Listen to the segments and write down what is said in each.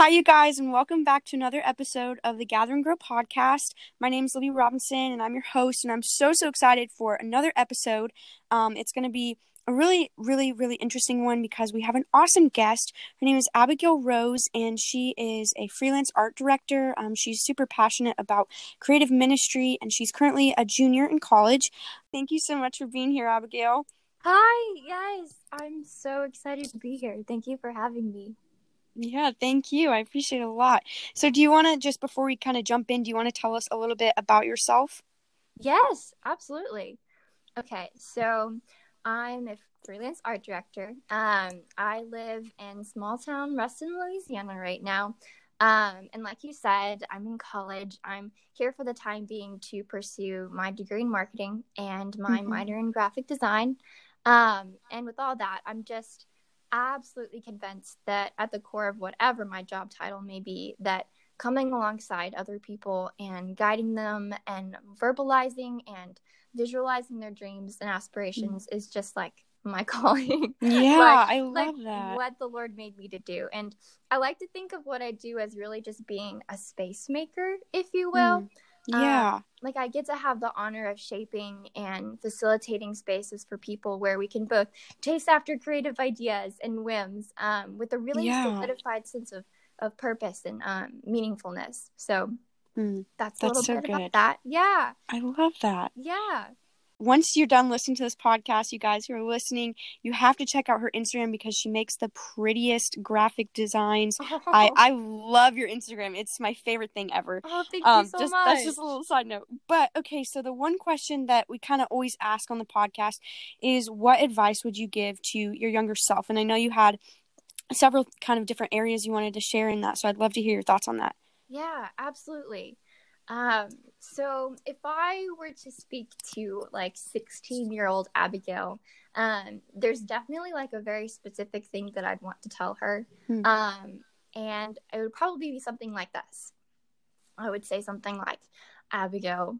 Hi, you guys, and welcome back to another episode of the Gather and Grow podcast. My name is Libby Robinson, and I'm your host, and I'm so, so excited for another episode. Um, it's going to be a really, really, really interesting one because we have an awesome guest. Her name is Abigail Rose, and she is a freelance art director. Um, she's super passionate about creative ministry, and she's currently a junior in college. Thank you so much for being here, Abigail. Hi, guys. I'm so excited to be here. Thank you for having me. Yeah, thank you. I appreciate it a lot. So, do you want to just before we kind of jump in, do you want to tell us a little bit about yourself? Yes, absolutely. Okay, so I'm a freelance art director. Um, I live in small town Ruston, Louisiana right now. Um, and like you said, I'm in college. I'm here for the time being to pursue my degree in marketing and my mm-hmm. minor in graphic design. Um, and with all that, I'm just absolutely convinced that at the core of whatever my job title may be, that coming alongside other people and guiding them and verbalizing and visualizing their dreams and aspirations mm. is just like my calling. Yeah, like, I love like that. What the Lord made me to do. And I like to think of what I do as really just being a space maker, if you will. Mm. Yeah. Um, like I get to have the honor of shaping and facilitating spaces for people where we can both chase after creative ideas and whims um, with a really yeah. solidified sense of, of purpose and um, meaningfulness. So mm, that's a that's little so bit good. about that. Yeah. I love that. Yeah once you're done listening to this podcast, you guys who are listening, you have to check out her Instagram because she makes the prettiest graphic designs. Oh. I I love your Instagram. It's my favorite thing ever. Oh, thank um, you so just, much. That's just a little side note. But okay, so the one question that we kind of always ask on the podcast is, what advice would you give to your younger self? And I know you had several kind of different areas you wanted to share in that, so I'd love to hear your thoughts on that. Yeah, absolutely. Um, so if I were to speak to like 16 year old Abigail, um, there's definitely like a very specific thing that I'd want to tell her. Hmm. Um, and it would probably be something like this. I would say something like, Abigail,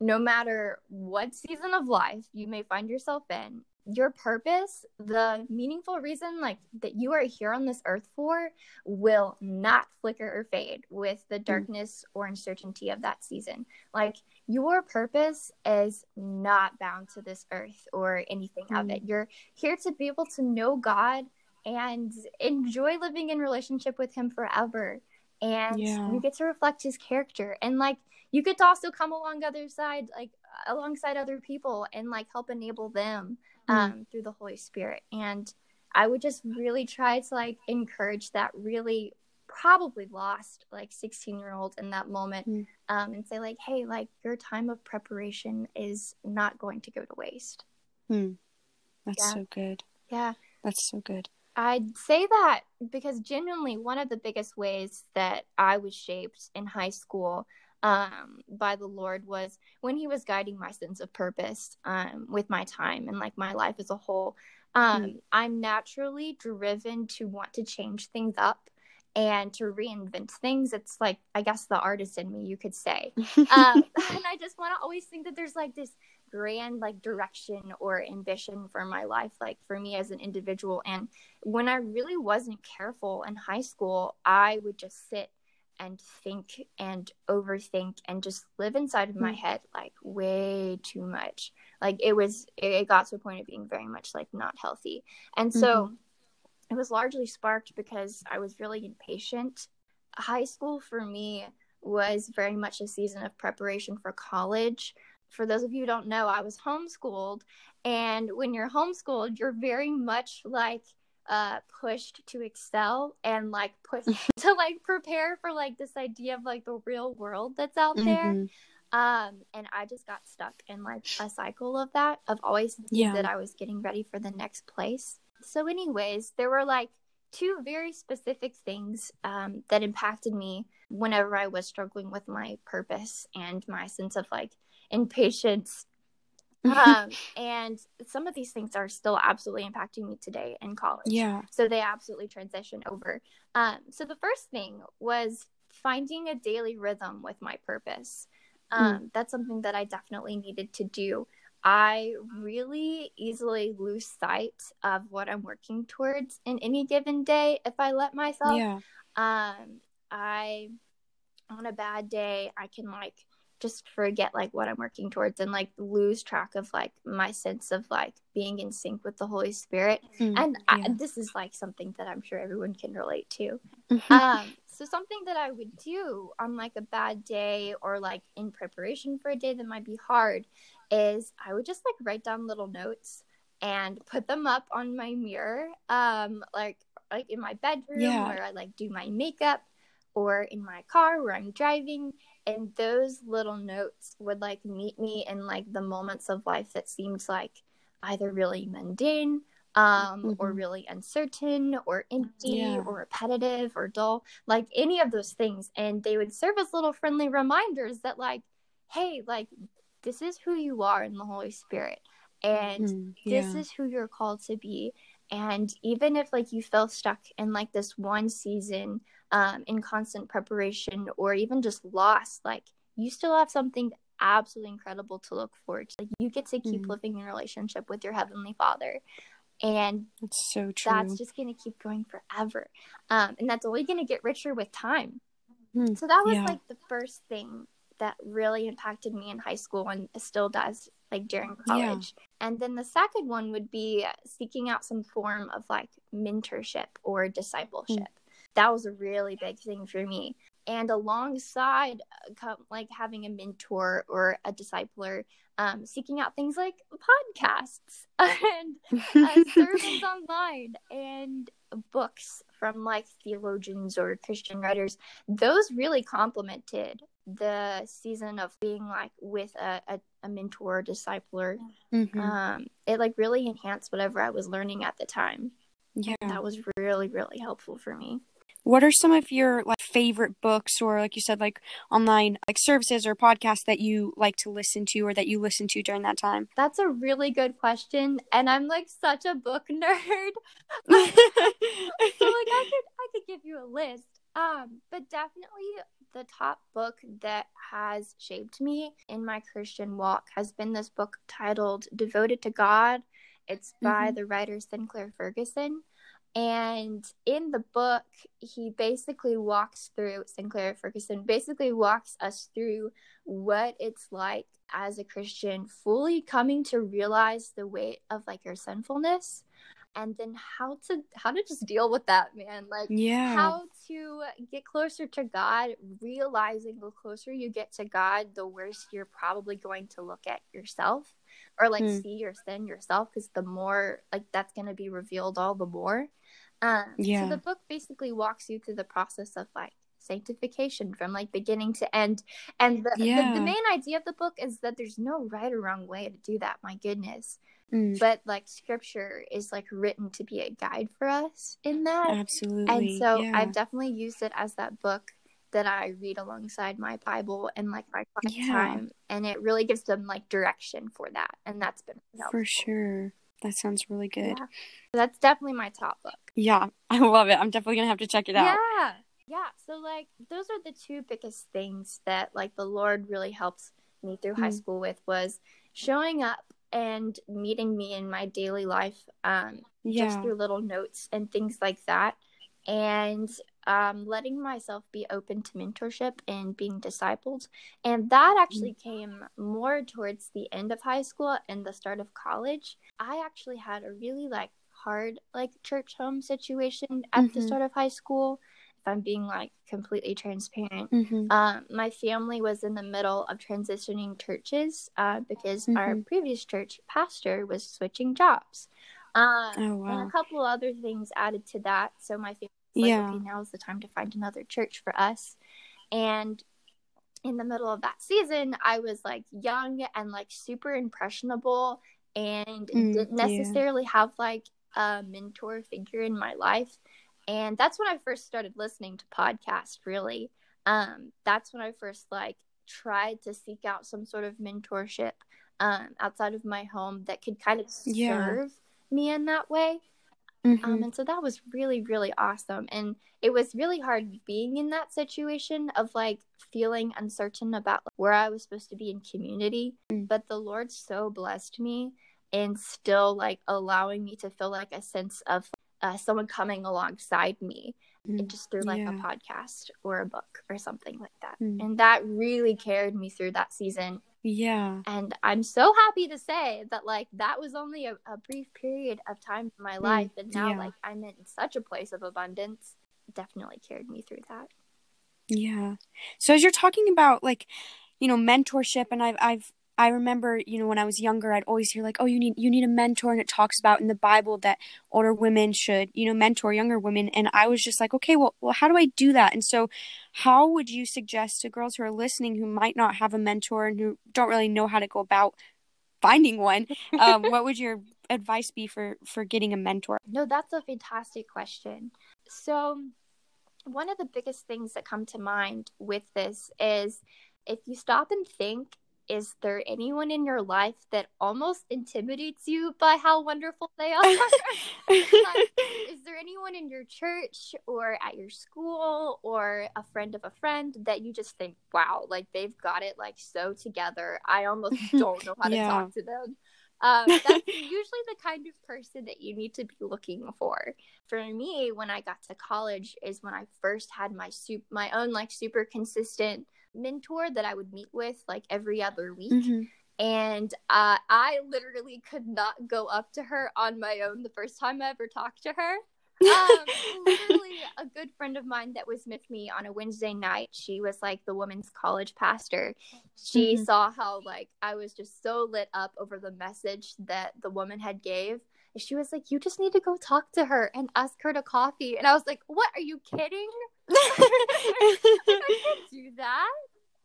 no matter what season of life you may find yourself in, your purpose, the meaningful reason like that you are here on this earth for will not flicker or fade with the mm. darkness or uncertainty of that season. Like your purpose is not bound to this earth or anything mm. of it. You're here to be able to know God and enjoy living in relationship with him forever. And yeah. you get to reflect his character and like you get to also come along other side like alongside other people and like help enable them. Um, mm. through the Holy Spirit. And I would just really try to like encourage that really probably lost like 16 year old in that moment mm. um, and say like hey like your time of preparation is not going to go to waste mm. that's yeah. so good yeah that's so good i'd say that because genuinely one of the biggest ways that i was shaped in high school um, by the Lord was when He was guiding my sense of purpose um, with my time and like my life as a whole. Um, mm. I'm naturally driven to want to change things up and to reinvent things. It's like, I guess, the artist in me, you could say. um, and I just want to always think that there's like this grand like direction or ambition for my life like for me as an individual and when i really wasn't careful in high school i would just sit and think and overthink and just live inside of my hmm. head like way too much. Like it was, it got to a point of being very much like not healthy. And so mm-hmm. it was largely sparked because I was really impatient. High school for me was very much a season of preparation for college. For those of you who don't know, I was homeschooled. And when you're homeschooled, you're very much like uh pushed to excel and like pushed to like prepare for like this idea of like the real world that's out mm-hmm. there um and i just got stuck in like a cycle of that of always yeah. that i was getting ready for the next place so anyways there were like two very specific things um, that impacted me whenever i was struggling with my purpose and my sense of like impatience um, and some of these things are still absolutely impacting me today in college. Yeah. So they absolutely transition over. Um, so the first thing was finding a daily rhythm with my purpose. Um, mm. That's something that I definitely needed to do. I really easily lose sight of what I'm working towards in any given day if I let myself. Yeah. Um, I on a bad day, I can like just forget like what I'm working towards and like lose track of like my sense of like being in sync with the Holy Spirit. Mm, and yeah. I, this is like something that I'm sure everyone can relate to. Mm-hmm. Um, so something that I would do on like a bad day or like in preparation for a day that might be hard is I would just like write down little notes and put them up on my mirror um like like in my bedroom yeah. where I like do my makeup or in my car where I'm driving. And those little notes would like meet me in like the moments of life that seemed like either really mundane um, mm-hmm. or really uncertain or empty yeah. or repetitive or dull, like any of those things. And they would serve as little friendly reminders that, like, hey, like, this is who you are in the Holy Spirit. And mm, yeah. this is who you're called to be. And even if like you feel stuck in like this one season um, in constant preparation or even just lost, like you still have something absolutely incredible to look forward to. Like you get to keep mm. living in relationship with your heavenly Father. And that's so true. That's just going to keep going forever. Um, and that's only going to get richer with time. Mm. So that was yeah. like the first thing that really impacted me in high school and still does like during college. Yeah. And then the second one would be seeking out some form of like mentorship or discipleship. Mm that was a really big thing for me and alongside uh, like having a mentor or a discipler um, seeking out things like podcasts and uh, sermons online and books from like theologians or christian writers those really complemented the season of being like with a, a, a mentor or discipler mm-hmm. um, it like really enhanced whatever i was learning at the time yeah that was really really helpful for me what are some of your like favorite books or like you said like online like services or podcasts that you like to listen to or that you listen to during that time? That's a really good question and I'm like such a book nerd. so like I could I could give you a list. Um but definitely the top book that has shaped me in my Christian walk has been this book titled Devoted to God. It's by mm-hmm. the writer Sinclair Ferguson. And in the book, he basically walks through, Sinclair Ferguson basically walks us through what it's like as a Christian, fully coming to realize the weight of like your sinfulness and then how to how to just deal with that man like yeah how to get closer to god realizing the closer you get to god the worse you're probably going to look at yourself or like hmm. see your sin yourself because the more like that's going to be revealed all the more um, yeah. So the book basically walks you through the process of like sanctification from like beginning to end. And the, yeah. the, the, main idea of the book is that there's no right or wrong way to do that. My goodness. Mm. But like scripture is like written to be a guide for us in that. Absolutely. And so yeah. I've definitely used it as that book that I read alongside my Bible and like my yeah. time. And it really gives them like direction for that. And that's been helpful. For sure. That sounds really good. Yeah. That's definitely my top book. Yeah, I love it. I'm definitely gonna have to check it out. Yeah. Yeah. So like those are the two biggest things that like the Lord really helps me through mm-hmm. high school with was showing up and meeting me in my daily life um yeah. just through little notes and things like that and um, letting myself be open to mentorship and being discipled. And that actually mm. came more towards the end of high school and the start of college. I actually had a really like hard like church home situation at mm-hmm. the start of high school. If I'm being like completely transparent, mm-hmm. um, my family was in the middle of transitioning churches uh, because mm-hmm. our previous church pastor was switching jobs. Um, oh, wow. And a couple other things added to that. So my family was yeah. like, okay, now is the time to find another church for us. And in the middle of that season, I was like young and like super impressionable and mm, didn't necessarily yeah. have like a mentor figure in my life. And that's when I first started listening to podcasts, really. Um, that's when I first like tried to seek out some sort of mentorship um, outside of my home that could kind of serve yeah. me in that way. Mm-hmm. Um, and so that was really, really awesome. And it was really hard being in that situation of like feeling uncertain about like, where I was supposed to be in community. Mm-hmm. But the Lord so blessed me and still like allowing me to feel like a sense of uh, someone coming alongside me mm. just through like yeah. a podcast or a book or something like that. Mm. And that really carried me through that season. Yeah. And I'm so happy to say that like that was only a, a brief period of time in my life. And now yeah. like I'm in such a place of abundance. Definitely carried me through that. Yeah. So as you're talking about like, you know, mentorship and I've I've I remember, you know, when I was younger, I'd always hear like, "Oh, you need you need a mentor," and it talks about in the Bible that older women should, you know, mentor younger women. And I was just like, "Okay, well, well, how do I do that?" And so, how would you suggest to girls who are listening who might not have a mentor and who don't really know how to go about finding one? Um, what would your advice be for for getting a mentor? No, that's a fantastic question. So, one of the biggest things that come to mind with this is if you stop and think is there anyone in your life that almost intimidates you by how wonderful they are? like, is there anyone in your church or at your school or a friend of a friend that you just think, wow, like they've got it like so together? I almost don't know how to talk to them. Um, that's usually the kind of person that you need to be looking for. For me, when I got to college, is when I first had my soup, my own like super consistent mentor that I would meet with like every other week. Mhm. And uh, I literally could not go up to her on my own the first time I ever talked to her. Um, literally, a good friend of mine that was with me on a Wednesday night, she was like the women's college pastor. She Mhm. saw how like I was just so lit up over the message that the woman had gave. She was like, "You just need to go talk to her and ask her to coffee." And I was like, "What? Are you kidding? I can't do that."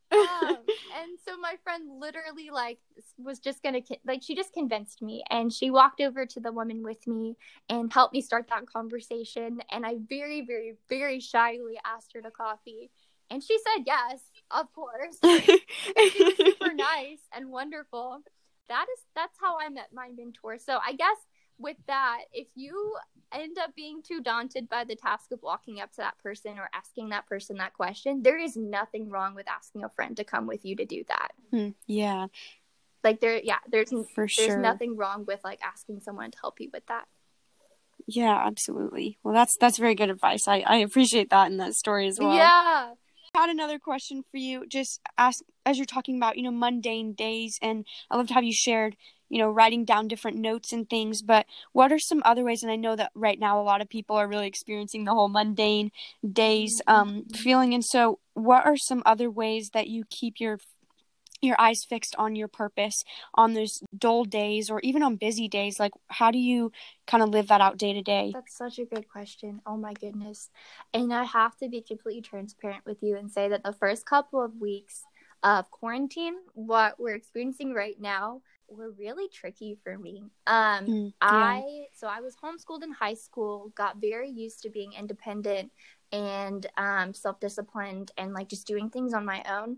um, and so my friend literally like was just gonna like she just convinced me and she walked over to the woman with me and helped me start that conversation and i very very very shyly asked her to coffee and she said yes of course. She was super nice and wonderful. That is that's how i met my mentor. So i guess with that if you end up being too daunted by the task of walking up to that person or asking that person that question there is nothing wrong with asking a friend to come with you to do that Hmm, yeah, like there yeah there's for there's sure. nothing wrong with like asking someone to help you with that Yeah, absolutely. Well, that's that's very good advice. I I appreciate that in that story as well. yeah had another question for you. Just ask as you're talking about, you know, mundane days, and I loved how you shared, you know, writing down different notes and things. But what are some other ways? And I know that right now a lot of people are really experiencing the whole mundane days um, feeling. And so, what are some other ways that you keep your your eyes fixed on your purpose on those dull days or even on busy days? Like, how do you kind of live that out day to day? That's such a good question. Oh my goodness. And I have to be completely transparent with you and say that the first couple of weeks of quarantine, what we're experiencing right now, were really tricky for me. Um Mm, yeah. I so I was homeschooled in high school, got very used to being independent and um self-disciplined and like just doing things on my own.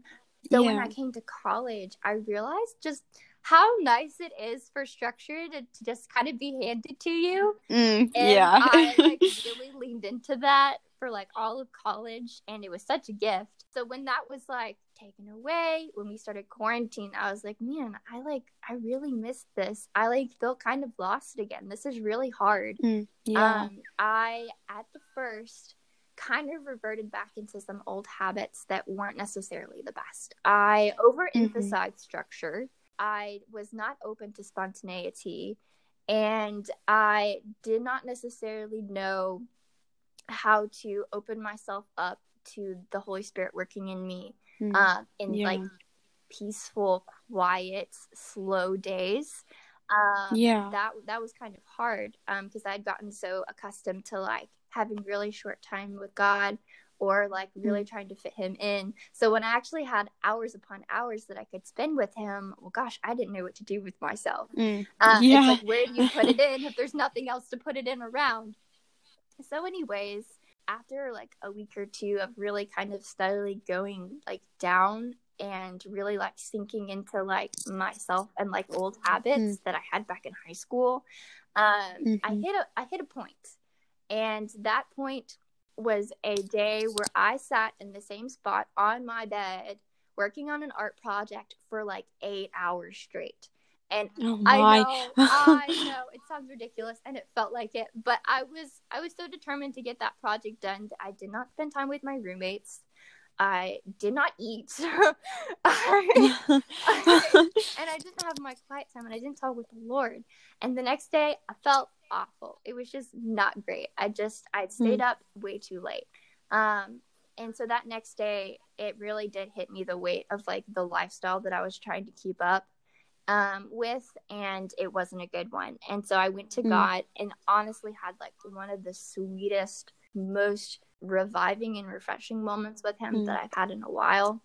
So when I came to college, I realized just how nice it is for structure to, to just kind of be handed to you. Mm, And yeah. I like really leaned into that for like all of college and it was such a gift. So when that was like taken away, when we started quarantine, I was like, man, I like I really missed this. I like feel kind of lost again. This is really hard. Mm, yeah. Um I at the first kind of reverted back into some old habits that weren't necessarily the best. I overemphasized structure. I was not open to spontaneity and I did not necessarily know how to open myself up to the Holy Spirit working in me Mm, um, in yeah. like peaceful, quiet, slow days. Um, Yeah. that that was kind of hard because I'd gotten so accustomed to like having really short time with God or like really trying to fit Him in. So when I actually had hours upon hours that I could spend with Him, well, gosh, I didn't know what to do with myself. Mm, Um, Yeah. Like, where do you put it in if there's nothing else to put it in around? So, anyways, after like a week or two of really kind of steadily going like down and really like sinking into like myself and like old habits Mm. that I had back in high school, um, I Mhm. hit a I hit a point, and that point was a day where I sat in the same spot on my bed working on an art project for like eight hours straight. And Oh I know, I know, it sounds ridiculous, and it felt like it. But I was, I was so determined to get that project done. That I did not spend time with my roommates. I did not eat, I- and I didn't have my quiet time, and I didn't talk with the Lord. And the next day, I felt awful. It was just not great. I just, I'd stayed up way too late. Um, and so that next day, it really did hit me the weight of like the lifestyle that I was trying to keep up um, with, and it wasn't a good one. And so I went to Mm. God and honestly had like one of the sweetest, most reviving and refreshing moments with Him Mm. that I've had in a while.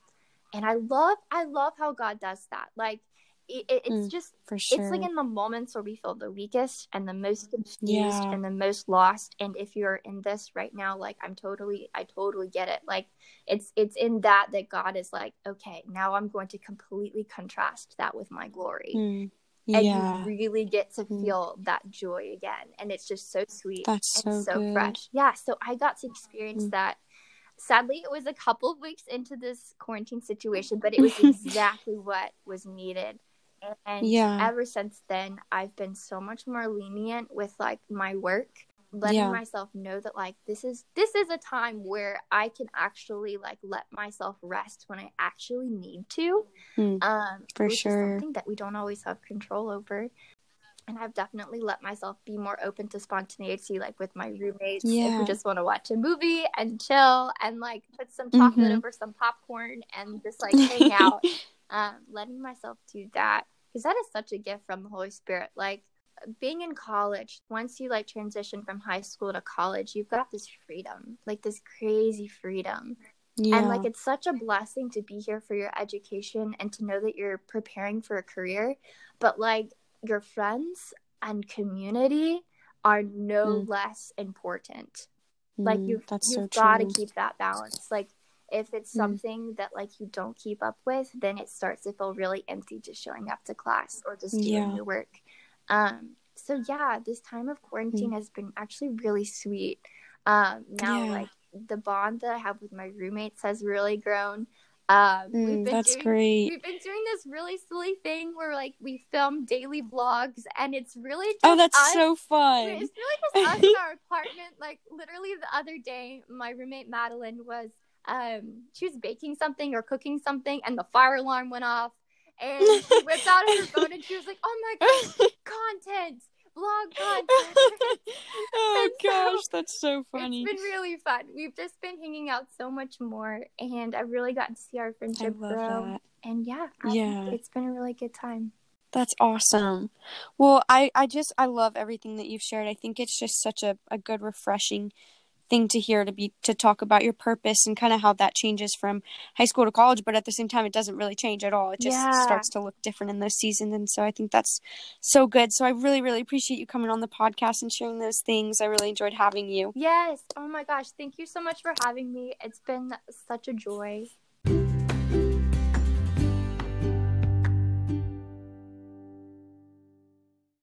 And I love, I love how God does that. Like, it, it- it's Mm, just For sure. it's like in the moments where we feel the weakest and the most confused Yeah. and the most lost and if you're in this right now like i'm totally i totally get it like it's it's in that that god is like okay now i'm going to completely contrast that with my glory Mm, and yeah. you really get to Mm. feel that joy again and it's just so sweet That's and so so good. fresh yeah so i got to experience Mm. that sadly it was a couple of weeks into this quarantine situation but it was exactly what was needed and Yeah. ever since then i've been so much more lenient with like my work letting Yeah. myself know that like this is this is a time where i can actually like let myself rest when i actually need to Mm, um For sure. something that we don't always have control over and I've definitely let myself be more open to spontaneity, like with my roommates, if Yeah. we just want to watch a movie and chill and like put some chocolate Mhm. over some popcorn and just like hang out. Um, letting myself do that because that is such a gift from the Holy Spirit. Like being in college, once you like transition from high school to college, you've got this freedom, like this crazy freedom. yeah. And like it's such a blessing to be here for your education and to know that you're preparing for a career. But like your friends and community are no Mm. less important. Like Mm, you've that's you've so got to keep that balance. Like if it's Mm. something that like you don't keep up with, then it starts to feel really empty just showing up to class or just doing Yeah. your work. Um so yeah, this time of quarantine Mm. has been actually really sweet. Um now Yeah. like the bond that I have with my roommates has really grown. Um we've Mm, been that's doing great. we've been doing this really silly thing where like we film daily vlogs and it's really Oh, that's us so fun. it's really just us in our apartment. Like literally the other day, my roommate Madeline was um she was baking something or cooking something and the fire alarm went off and she whipped out her phone and she was like, Oh my god, content, vlog content. oh so, gosh, that's so funny. It's been really fun. We've just been hanging out so much more and I've really gotten to see our I friendship love grow. that. And yeah, I Yeah. it's been a really good time. That's awesome. Well, I, I just I love everything that you've shared. I think it's just such a, a good refreshing thing to hear to be to talk about your purpose and kind of how that changes from high school to college, but at the same time it doesn't really change at all. It just Yeah. starts to look different in those seasons and so I think that's so good. So I really, really appreciate you coming on the podcast and sharing those things. I really enjoyed having you. Yes. Oh my gosh. Thank you so much for having me. It's been such a joy.